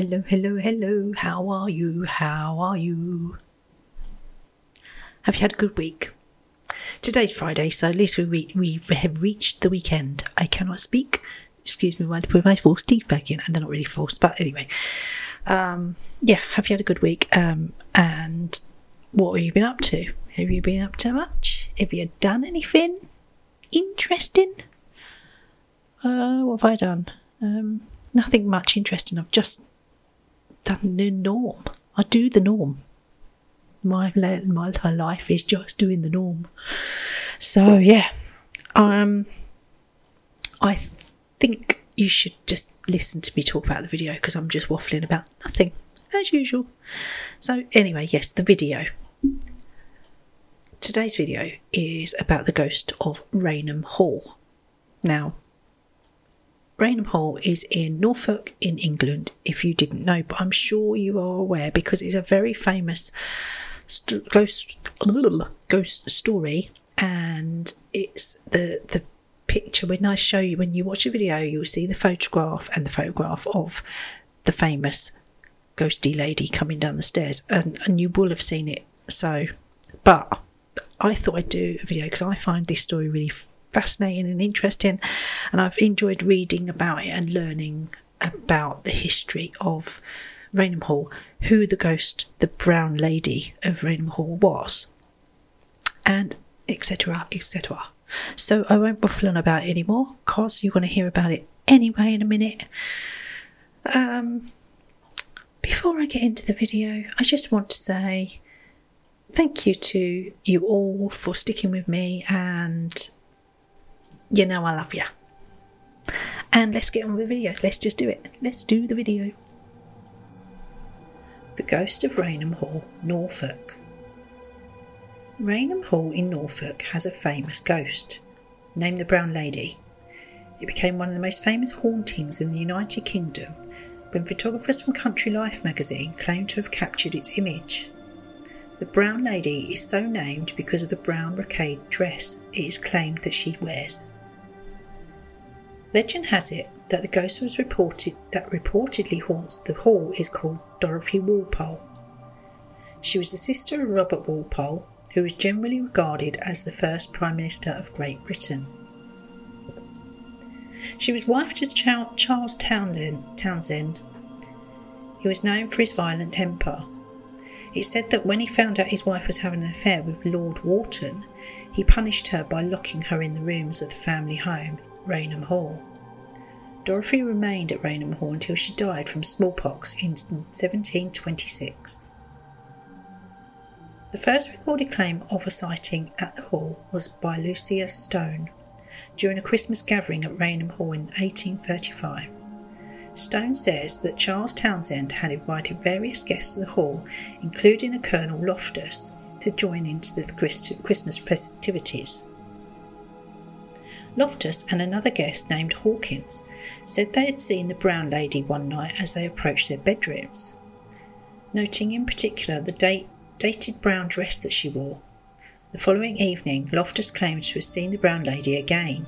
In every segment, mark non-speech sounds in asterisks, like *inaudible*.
Hello, hello, hello. How are you? How are you? Have you had a good week? Today's Friday, so at least we, re- we have reached the weekend. I cannot speak. Excuse me while I put my false teeth back in, and they're not really false, but anyway. Um, yeah, have you had a good week? Um, and what have you been up to? Have you been up to much? Have you done anything interesting? Uh, what have I done? Um, nothing much interesting. I've just the norm. I do the norm. My la- my life is just doing the norm. So yeah, um, I th- think you should just listen to me talk about the video because I'm just waffling about nothing as usual. So anyway, yes, the video. Today's video is about the ghost of Raynham Hall. Now, Raynham Hall is in Norfolk in England, if you didn't know, but I'm sure you are aware because it's a very famous st- ghost, ghost story and it's the, the picture when I show you, when you watch a video, you'll see the photograph and the photograph of the famous ghosty lady coming down the stairs, and, and you will have seen it. So, but I thought I'd do a video because I find this story really fascinating and interesting, and I've enjoyed reading about it and learning about the history of Raynham Hall, who the ghost, the brown lady of Raynham Hall was, and etc. etc. So I won't waffle on about it anymore because you're going to hear about it anyway in a minute. Um, before I get into the video, I just want to say thank you to you all for sticking with me and you know I love you. And let's get on with the video. Let's just do it. Let's do the video. The Ghost of Raynham Hall, Norfolk. Raynham Hall in Norfolk has a famous ghost, named the Brown Lady. It became one of the most famous hauntings in the United Kingdom when photographers from Country Life magazine claimed to have captured its image. The Brown Lady is so named because of the brown brocade dress it is claimed that she wears. Legend has it that the ghost was reported that reportedly haunts the hall is called Dorothy Walpole. She was the sister of Robert Walpole, who was generally regarded as the first Prime Minister of Great Britain. She was wife to Charles Townshend. He was known for his violent temper. It's said that when he found out his wife was having an affair with Lord Wharton, he punished her by locking her in the rooms of the family home, Raynham Hall. Dorothy remained at Raynham Hall until she died from smallpox in 1726. The first recorded claim of a sighting at the hall was by Lucia Stone during a Christmas gathering at Raynham Hall in 1835. Stone says that Charles Townshend had invited various guests to the hall, including a Colonel Loftus, to join into the Christmas festivities. Loftus and another guest named Hawkins said they had seen the Brown Lady one night as they approached their bedrooms, noting in particular the date dated brown dress that she wore. The following evening, Loftus claimed to have seen the brown lady again,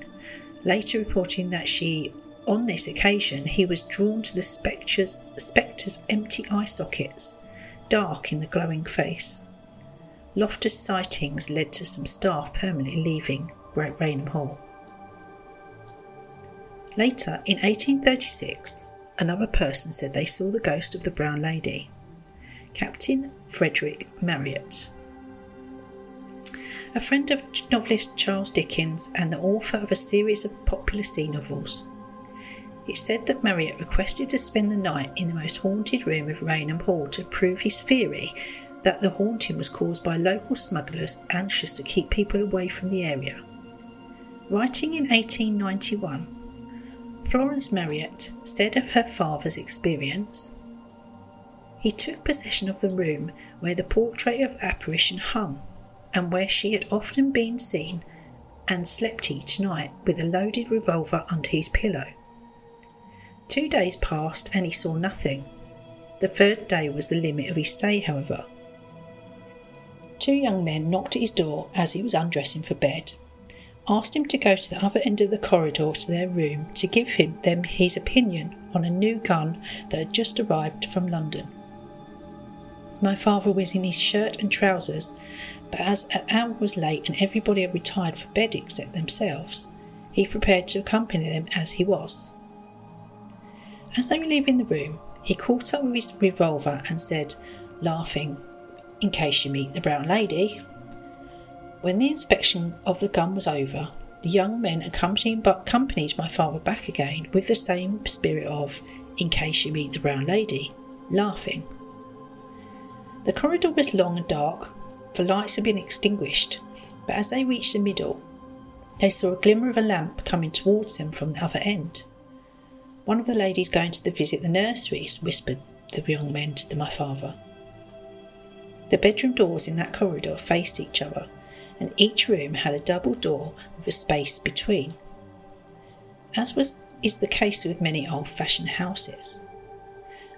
later reporting that she, on this occasion, he was drawn to the spectre's, spectre's empty eye sockets, dark in the glowing face. Loftus' sightings led to some staff permanently leaving Great Raynham Hall. Later, in 1836, another person said they saw the ghost of the brown lady. Captain Frederick Marryat. A friend of novelist Charles Dickens and the author of a series of popular sea novels. It's said that Marryat requested to spend the night in the most haunted room of Raynham Hall to prove his theory that the haunting was caused by local smugglers anxious to keep people away from the area. Writing in 1891, Florence Marryat said of her father's experience he took possession of the room where the portrait of apparition hung, and where she had often been seen, and slept each night with a loaded revolver under his pillow. Two days passed and he saw nothing. The third day was the limit of his stay, however. Two young men knocked at his door as he was undressing for bed. Asked him to go to the other end of the corridor to their room to give him them his opinion on a new gun that had just arrived from London. My father was in his shirt and trousers, but as an hour was late and everybody had retired for bed except themselves, he prepared to accompany them as he was. As they were leaving the room, he caught up with his revolver and said, laughing, In case you meet the brown lady. When the inspection of the gun was over, the young men accompanied, accompanied my father back again with the same spirit of, In case you meet the brown lady, laughing. The corridor was long and dark, for lights had been extinguished, but as they reached the middle, they saw a glimmer of a lamp coming towards them from the other end. One of the ladies going to the visit the nurseries, whispered the young men to my father. The bedroom doors in that corridor faced each other, and each room had a double door with a space between. As was is the case with many old fashioned houses.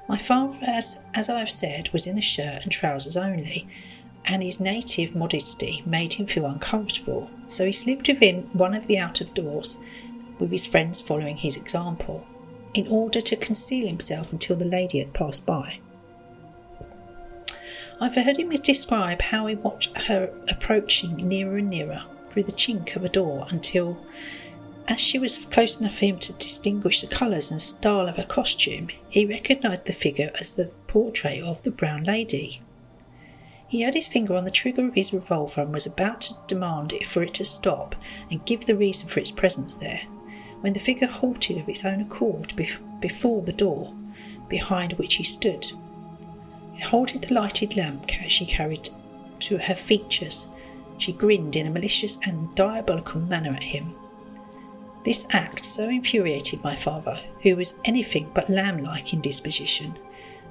My father, as, as I have said, was in a shirt and trousers only, and his native modesty made him feel uncomfortable, so he slipped within one of the out of doors, with his friends following his example, in order to conceal himself until the lady had passed by. I've heard him describe how he watched her approaching nearer and nearer through the chink of a door until, as she was close enough for him to distinguish the colours and style of her costume, he recognised the figure as the portrait of the brown lady. He had his finger on the trigger of his revolver and was about to demand for it to stop and give the reason for its presence there, when the figure halted of its own accord before the door, behind which he stood. Holded the lighted lamp she carried to her features. She grinned in a malicious and diabolical manner at him. This act so infuriated my father, who was anything but lamb like in disposition,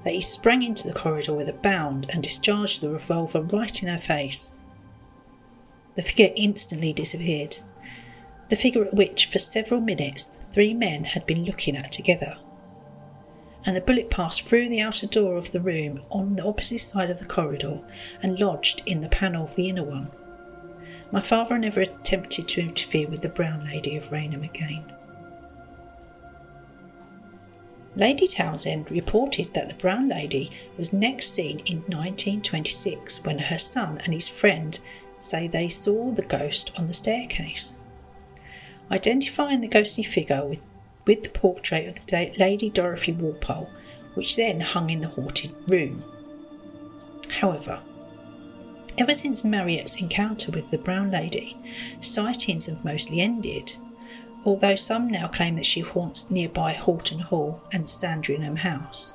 that he sprang into the corridor with a bound and discharged the revolver right in her face. The figure instantly disappeared, the figure at which for several minutes three men had been looking at together. And the bullet passed through the outer door of the room on the opposite side of the corridor and lodged in the panel of the inner one. My father never attempted to interfere with the brown lady of Raynham again. Lady Townshend reported that the brown lady was next seen in 1926 when her son and his friend say they saw the ghost on the staircase. Identifying the ghostly figure with, with the portrait of the Lady Dorothy Walpole, which then hung in the haunted room. However, ever since Marryat's encounter with the brown lady, sightings have mostly ended although some now claim that she haunts nearby Houghton Hall and Sandringham House.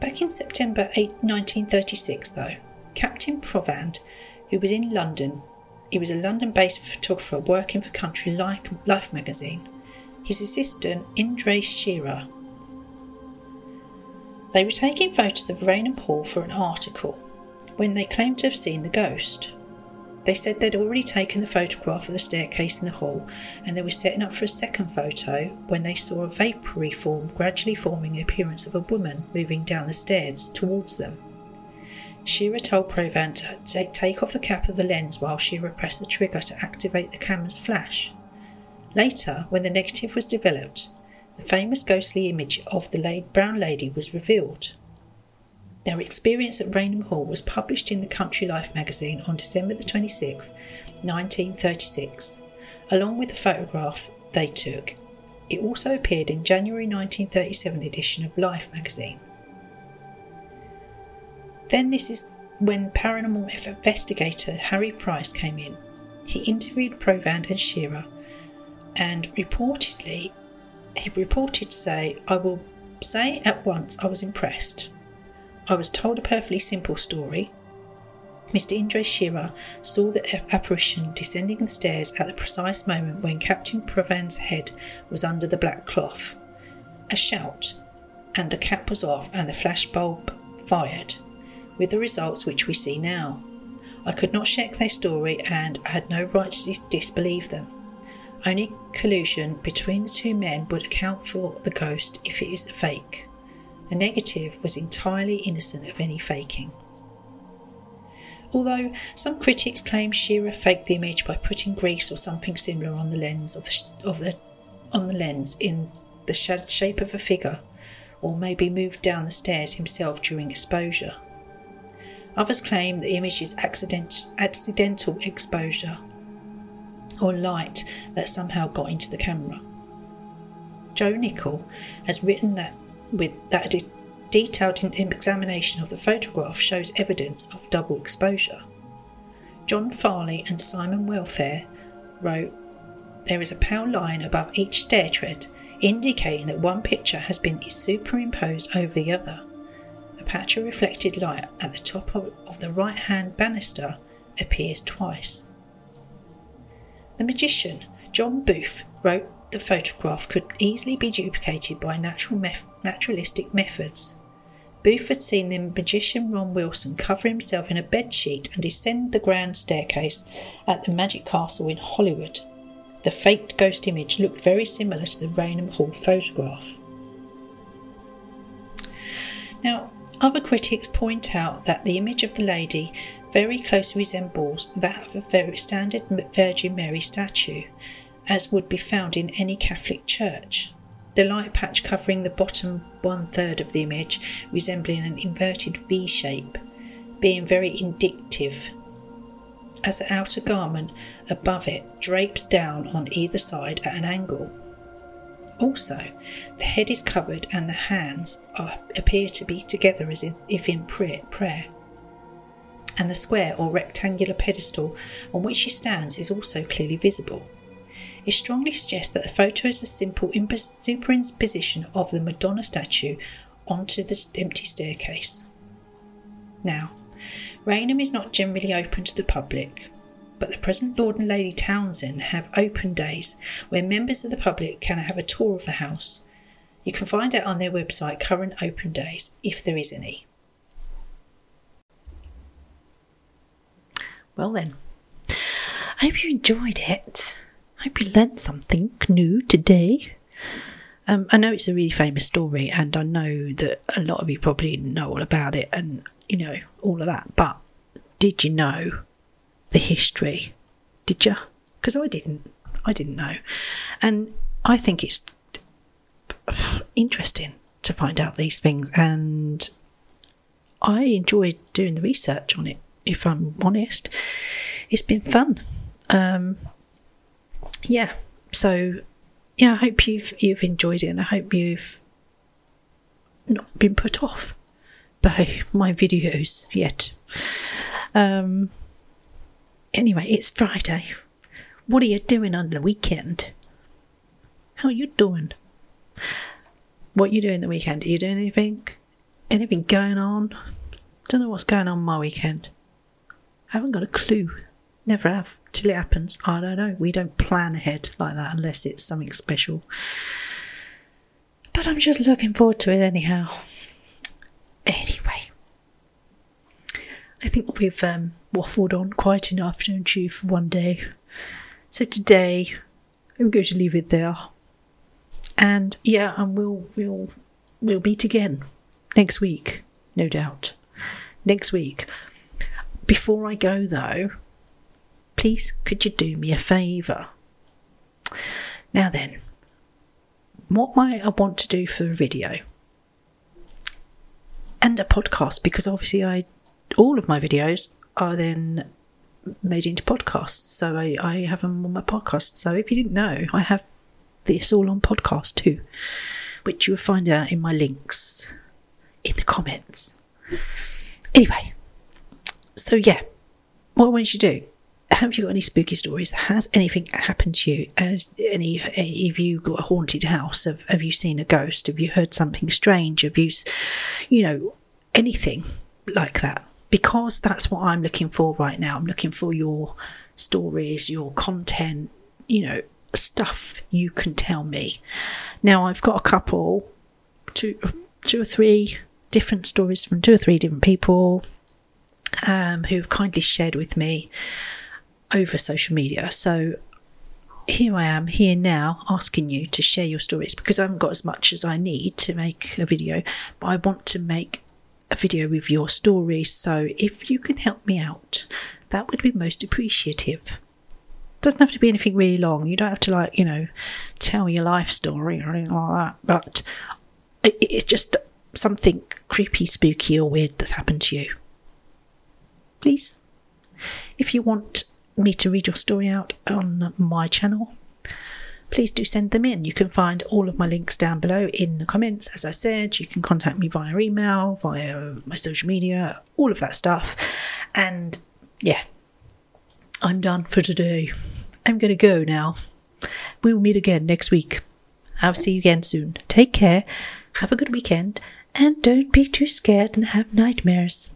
Back in September 8, 1936, though, Captain Provand, who was in London, he was a London based photographer working for Country Life magazine, his assistant, Indre Shira. They were taking photos of Raynham Hall for an article when they claimed to have seen the ghost. They said they'd already taken the photograph of the staircase in the hall and they were setting up for a second photo when they saw a vapoury form gradually forming the appearance of a woman moving down the stairs towards them. Shira told Provand to take off the cap of the lens while Shira pressed the trigger to activate the camera's flash. Later, when the negative was developed, the famous ghostly image of the brown lady was revealed. Their experience at Raynham Hall was published in the Country Life magazine on December the 26th, 1936, along with the photograph they took. It also appeared in January 1937 edition of Life magazine. Then this is when paranormal investigator Harry Price came in. He interviewed Provand and Shira and reportedly he reported to say, I will say at once I was impressed. I was told a perfectly simple story. Mr. Indre Shira saw the apparition descending the stairs at the precise moment when Captain Provand's head was under the black cloth. A shout, and the cap was off and the flash bulb fired, with the results which we see now. I could not shake their story and I had no right to disbelieve them. Only collusion between the two men would account for the ghost if it is a fake. The negative was entirely innocent of any faking. Although some critics claim Shira faked the image by putting grease or something similar on the lens of the, of the on the lens in the shape of a figure, or maybe moved down the stairs himself during exposure. Others claim the image is accident, accidental exposure or light that somehow got into the camera. Joe Nickell has written that with that a detailed examination of the photograph shows evidence of double exposure. John Fairley and Simon Welfare wrote, There is a pale line above each stair tread, indicating that one picture has been superimposed over the other. A patch of reflected light at the top of, of the right hand banister appears twice. The magician, John Booth, wrote the photograph could easily be duplicated by natural naturalistic methods. Booth had seen the magician Ron Wilson cover himself in a bedsheet and descend the grand staircase at the Magic Castle in Hollywood. The faked ghost image looked very similar to the Raynham Hall photograph. Now, other critics point out that the image of the lady very closely resembles that of a very standard Virgin Mary statue, as would be found in any Catholic church. The light patch covering the bottom one third of the image, resembling an inverted V shape, being very indicative, as the outer garment above it drapes down on either side at an angle. Also, the head is covered and the hands are, appear to be together as if in prayer. And the square or rectangular pedestal on which she stands is also clearly visible it strongly suggests that the photo is a simple superimposition of the Madonna statue onto the empty staircase. Now, Raynham is not generally open to the public, but the present Lord and Lady Townshend have open days where members of the public can have a tour of the house. You can find out on their website current open days if there is any. Well, then, I hope you enjoyed it I hope you learnt something new today. Um, I know it's a really famous story, and I know that a lot of you probably know all about it and, you know, all of that. But did you know the history? Did you? Because I didn't. I didn't know. And I think it's interesting to find out these things, and I enjoyed doing the research on it, if I'm honest. It's been fun. Um, yeah, so yeah, I hope you've you've enjoyed it, and I hope you've not been put off by *laughs* my videos yet. Um. Anyway, it's Friday. What are you doing on the weekend? How are you doing? What are you doing the weekend? Are you doing anything? Anything going on? Don't know what's going on my weekend. I haven't got a clue. Never have till it happens. I don't know. We don't plan ahead like that unless it's something special. But I'm just looking forward to it anyhow. Anyway, I think we've um, waffled on quite enough, don't you, for one day. So today, I'm going to leave it there. And yeah, and we'll we'll we'll meet again next week, no doubt. Next week. Before I go though, please could you do me a favour? Now then, what might I want to do for a video? And a podcast, because obviously I all of my videos are then made into podcasts. So I, I have them on my podcast. So if you didn't know, I have this all on podcast too, which you will find out in my links in the comments. Anyway, so yeah, what would you do have you got any spooky stories? Has anything happened to you? Any have you got a haunted house? Have, have you seen a ghost? Have you heard something strange? Have you, you know, anything like that? Because that's what I'm looking for right now. I'm looking for your stories, your content, you know, stuff you can tell me. Now I've got a couple, two, two or three different stories from two or three different people um, who've kindly shared with me over social media. So here I am, here now, asking you to share your stories because I haven't got as much as I need to make a video, but I want to make a video with your stories. So if you can help me out that would be most appreciative. Doesn't have to be anything really long. You don't have to like, you know, tell your life story or anything like that. But it's just something creepy, spooky, or weird that's happened to you. Please. If you want me to read your story out on my channel, please do send them in. You can find all of my links down below in the comments. As I said, you can contact me via email, via my social media, all of that stuff. And yeah, I'm done for today. I'm going to go now. We'll meet again next week. I'll see you again soon. Take care, have a good weekend, and don't be too scared and have nightmares.